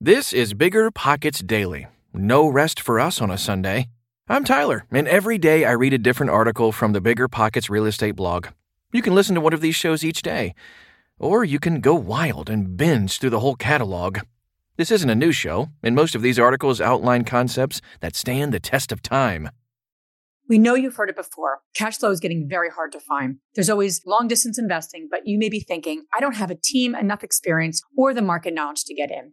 This is Bigger Pockets Daily. No rest for us on a Sunday. I'm Tyler, and every day I read a different article from the Bigger Pockets real estate blog. You can listen to one of these shows each day, or you can go wild and binge through the whole catalog. This isn't a new show, and most of these articles outline concepts that stand the test of time. We know you've heard it before. Cash flow is getting very hard to find. There's always long distance investing, but you may be thinking, I don't have a team, enough experience, or the market knowledge to get in.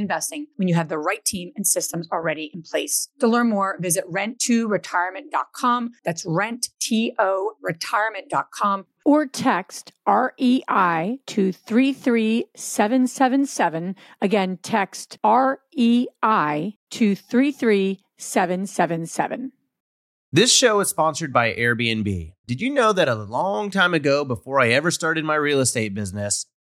investing when you have the right team and systems already in place. To learn more, visit rent2retirement.com. That's rent, T-O, retirement.com. Or text REI to 33777. Again, text REI to 33777. This show is sponsored by Airbnb. Did you know that a long time ago, before I ever started my real estate business,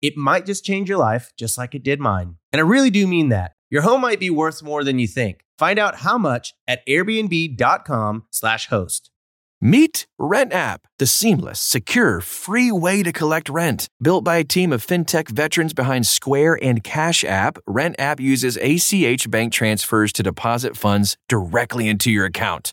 It might just change your life, just like it did mine. And I really do mean that. Your home might be worth more than you think. Find out how much at airbnb.com/slash host. Meet Rent App, the seamless, secure, free way to collect rent. Built by a team of fintech veterans behind Square and Cash App, Rent App uses ACH bank transfers to deposit funds directly into your account.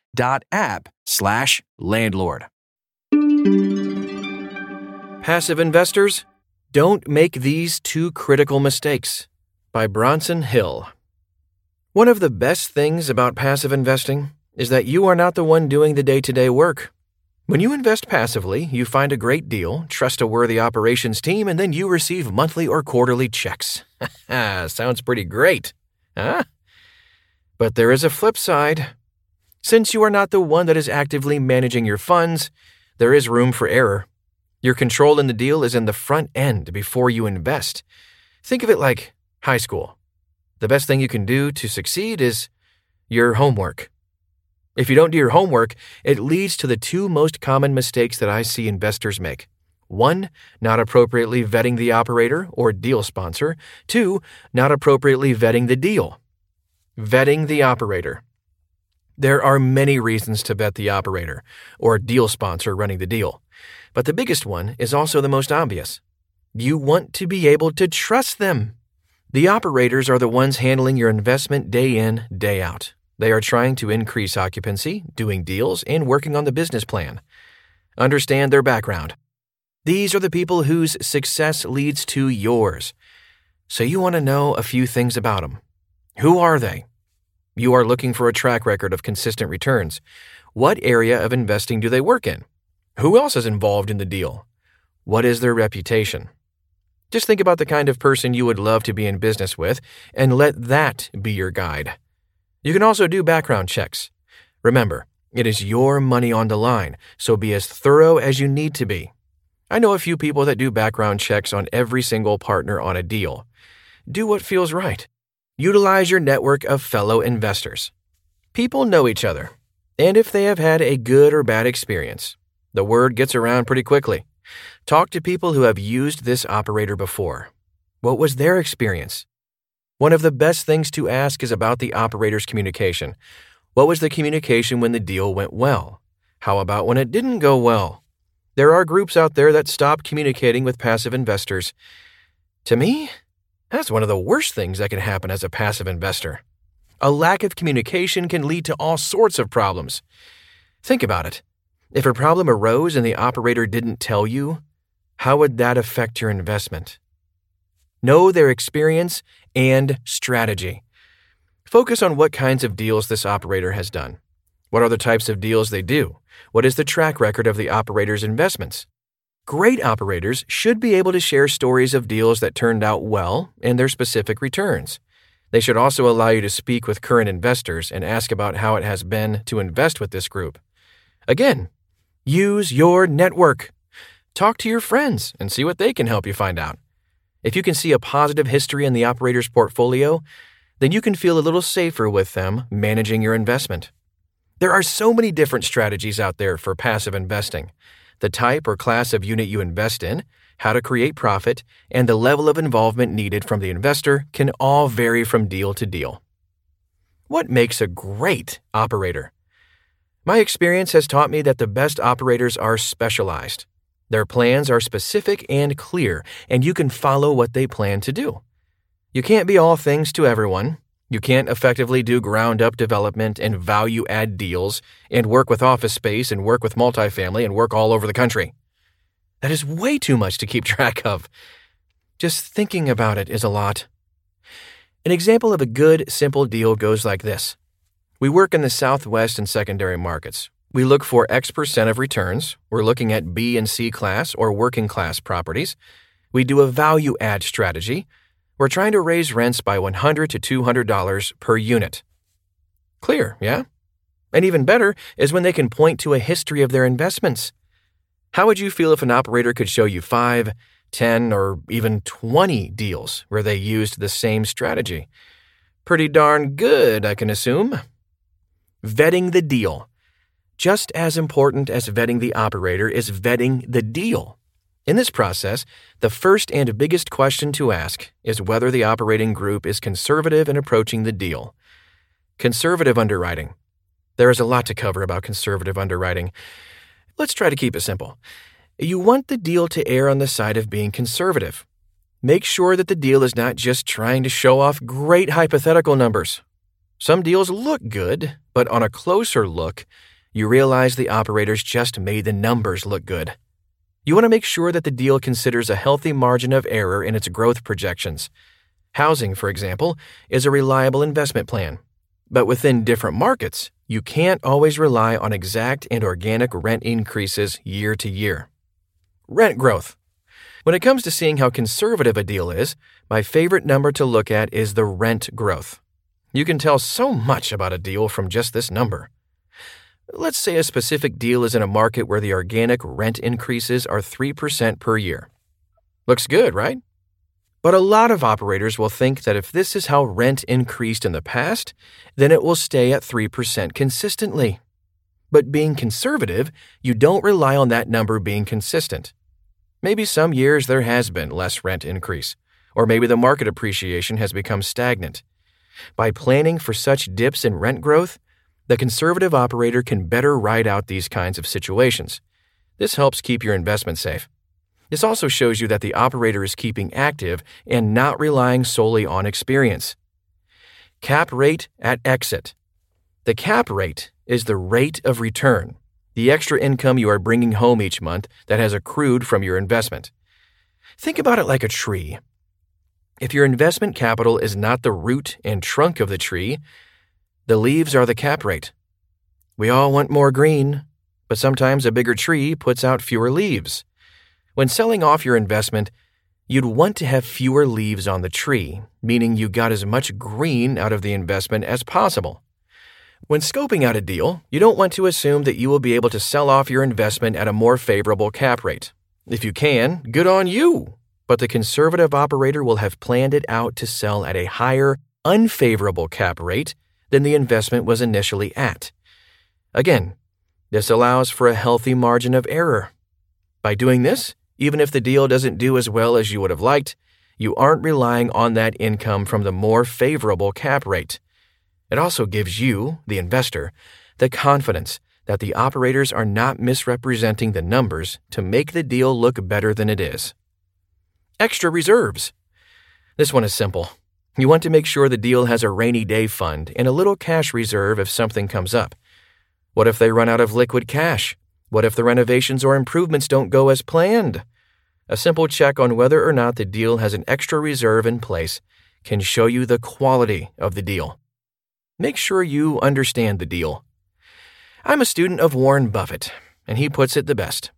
Rent.app slash landlord. Passive investors, don't make these two critical mistakes. By Bronson Hill. One of the best things about passive investing is that you are not the one doing the day to day work. When you invest passively, you find a great deal, trust a worthy operations team, and then you receive monthly or quarterly checks. Sounds pretty great, huh? But there is a flip side. Since you are not the one that is actively managing your funds, there is room for error. Your control in the deal is in the front end before you invest. Think of it like high school. The best thing you can do to succeed is your homework. If you don't do your homework, it leads to the two most common mistakes that I see investors make. One, not appropriately vetting the operator or deal sponsor. Two, not appropriately vetting the deal. Vetting the operator. There are many reasons to vet the operator or deal sponsor running the deal, but the biggest one is also the most obvious. You want to be able to trust them. The operators are the ones handling your investment day in, day out. They are trying to increase occupancy, doing deals, and working on the business plan. Understand their background. These are the people whose success leads to yours. So you want to know a few things about them. Who are they? You are looking for a track record of consistent returns. What area of investing do they work in? Who else is involved in the deal? What is their reputation? Just think about the kind of person you would love to be in business with and let that be your guide. You can also do background checks. Remember, it is your money on the line, so be as thorough as you need to be. I know a few people that do background checks on every single partner on a deal. do what feels right. Utilize your network of fellow investors. People know each other, and if they have had a good or bad experience, the word gets around pretty quickly. Talk to people who have used this operator before. What was their experience? One of the best things to ask is about the operator's communication. What was the communication when the deal went well? How about when it didn't go well? There are groups out there that stop communicating with passive investors. To me, that's one of the worst things that can happen as a passive investor. A lack of communication can lead to all sorts of problems. Think about it. If a problem arose and the operator didn't tell you, how would that affect your investment? Know their experience and strategy. Focus on what kinds of deals this operator has done. What are the types of deals they do? What is the track record of the operator's investments? Great operators should be able to share stories of deals that turned out well and their specific returns. They should also allow you to speak with current investors and ask about how it has been to invest with this group. Again, use your network. Talk to your friends and see what they can help you find out. If you can see a positive history in the operator's portfolio, then you can feel a little safer with them managing your investment. There are so many different strategies out there for passive investing. The type or class of unit you invest in, how to create profit, and the level of involvement needed from the investor can all vary from deal to deal. What makes a great operator? My experience has taught me that the best operators are specialized. Their plans are specific and clear, and you can follow what they plan to do. You can't be all things to everyone. You can't effectively do ground up development and value add deals and work with office space and work with multifamily and work all over the country. That is way too much to keep track of. Just thinking about it is a lot. An example of a good, simple deal goes like this We work in the Southwest and secondary markets, we look for X percent of returns. We're looking at B and C class or working class properties. We do a value add strategy. We're trying to raise rents by $100 to $200 per unit. Clear, yeah? And even better is when they can point to a history of their investments. How would you feel if an operator could show you 5, 10, or even 20 deals where they used the same strategy? Pretty darn good, I can assume. Vetting the deal. Just as important as vetting the operator is vetting the deal. In this process, the first and biggest question to ask is whether the operating group is conservative in approaching the deal. Conservative underwriting. There is a lot to cover about conservative underwriting. Let's try to keep it simple. You want the deal to err on the side of being conservative. Make sure that the deal is not just trying to show off great hypothetical numbers. Some deals look good, but on a closer look, you realize the operators just made the numbers look good. You want to make sure that the deal considers a healthy margin of error in its growth projections. Housing, for example, is a reliable investment plan. But within different markets, you can't always rely on exact and organic rent increases year to year. Rent growth. When it comes to seeing how conservative a deal is, my favorite number to look at is the rent growth. You can tell so much about a deal from just this number. Let's say a specific deal is in a market where the organic rent increases are 3% per year. Looks good, right? But a lot of operators will think that if this is how rent increased in the past, then it will stay at 3% consistently. But being conservative, you don't rely on that number being consistent. Maybe some years there has been less rent increase, or maybe the market appreciation has become stagnant. By planning for such dips in rent growth, the conservative operator can better ride out these kinds of situations. This helps keep your investment safe. This also shows you that the operator is keeping active and not relying solely on experience. Cap rate at exit. The cap rate is the rate of return, the extra income you are bringing home each month that has accrued from your investment. Think about it like a tree. If your investment capital is not the root and trunk of the tree, the leaves are the cap rate. We all want more green, but sometimes a bigger tree puts out fewer leaves. When selling off your investment, you'd want to have fewer leaves on the tree, meaning you got as much green out of the investment as possible. When scoping out a deal, you don't want to assume that you will be able to sell off your investment at a more favorable cap rate. If you can, good on you. but the conservative operator will have planned it out to sell at a higher, unfavorable cap rate than the investment was initially at. Again, this allows for a healthy margin of error. By doing this, even if the deal doesn't do as well as you would have liked, you aren't relying on that income from the more favorable cap rate. It also gives you, the investor, the confidence that the operators are not misrepresenting the numbers to make the deal look better than it is. Extra reserves. This one is simple. You want to make sure the deal has a rainy day fund and a little cash reserve if something comes up. What if they run out of liquid cash? What if the renovations or improvements don't go as planned? A simple check on whether or not the deal has an extra reserve in place can show you the quality of the deal. Make sure you understand the deal. I'm a student of Warren Buffett, and he puts it the best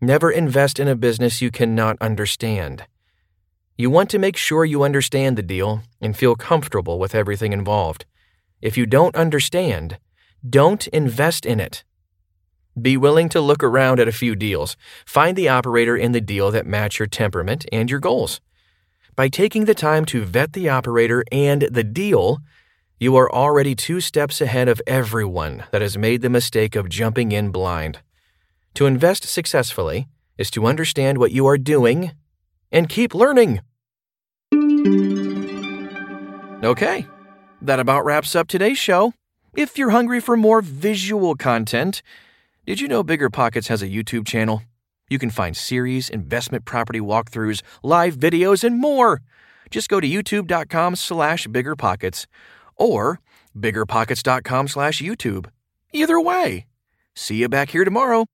never invest in a business you cannot understand. You want to make sure you understand the deal and feel comfortable with everything involved. If you don't understand, don't invest in it. Be willing to look around at a few deals. Find the operator in the deal that match your temperament and your goals. By taking the time to vet the operator and the deal, you are already two steps ahead of everyone that has made the mistake of jumping in blind. To invest successfully is to understand what you are doing and keep learning. Okay, that about wraps up today's show. If you're hungry for more visual content, did you know Bigger Pockets has a YouTube channel? You can find series, investment property walkthroughs, live videos, and more. Just go to youtube.com slash biggerpockets or biggerpockets.com slash YouTube. Either way. See you back here tomorrow.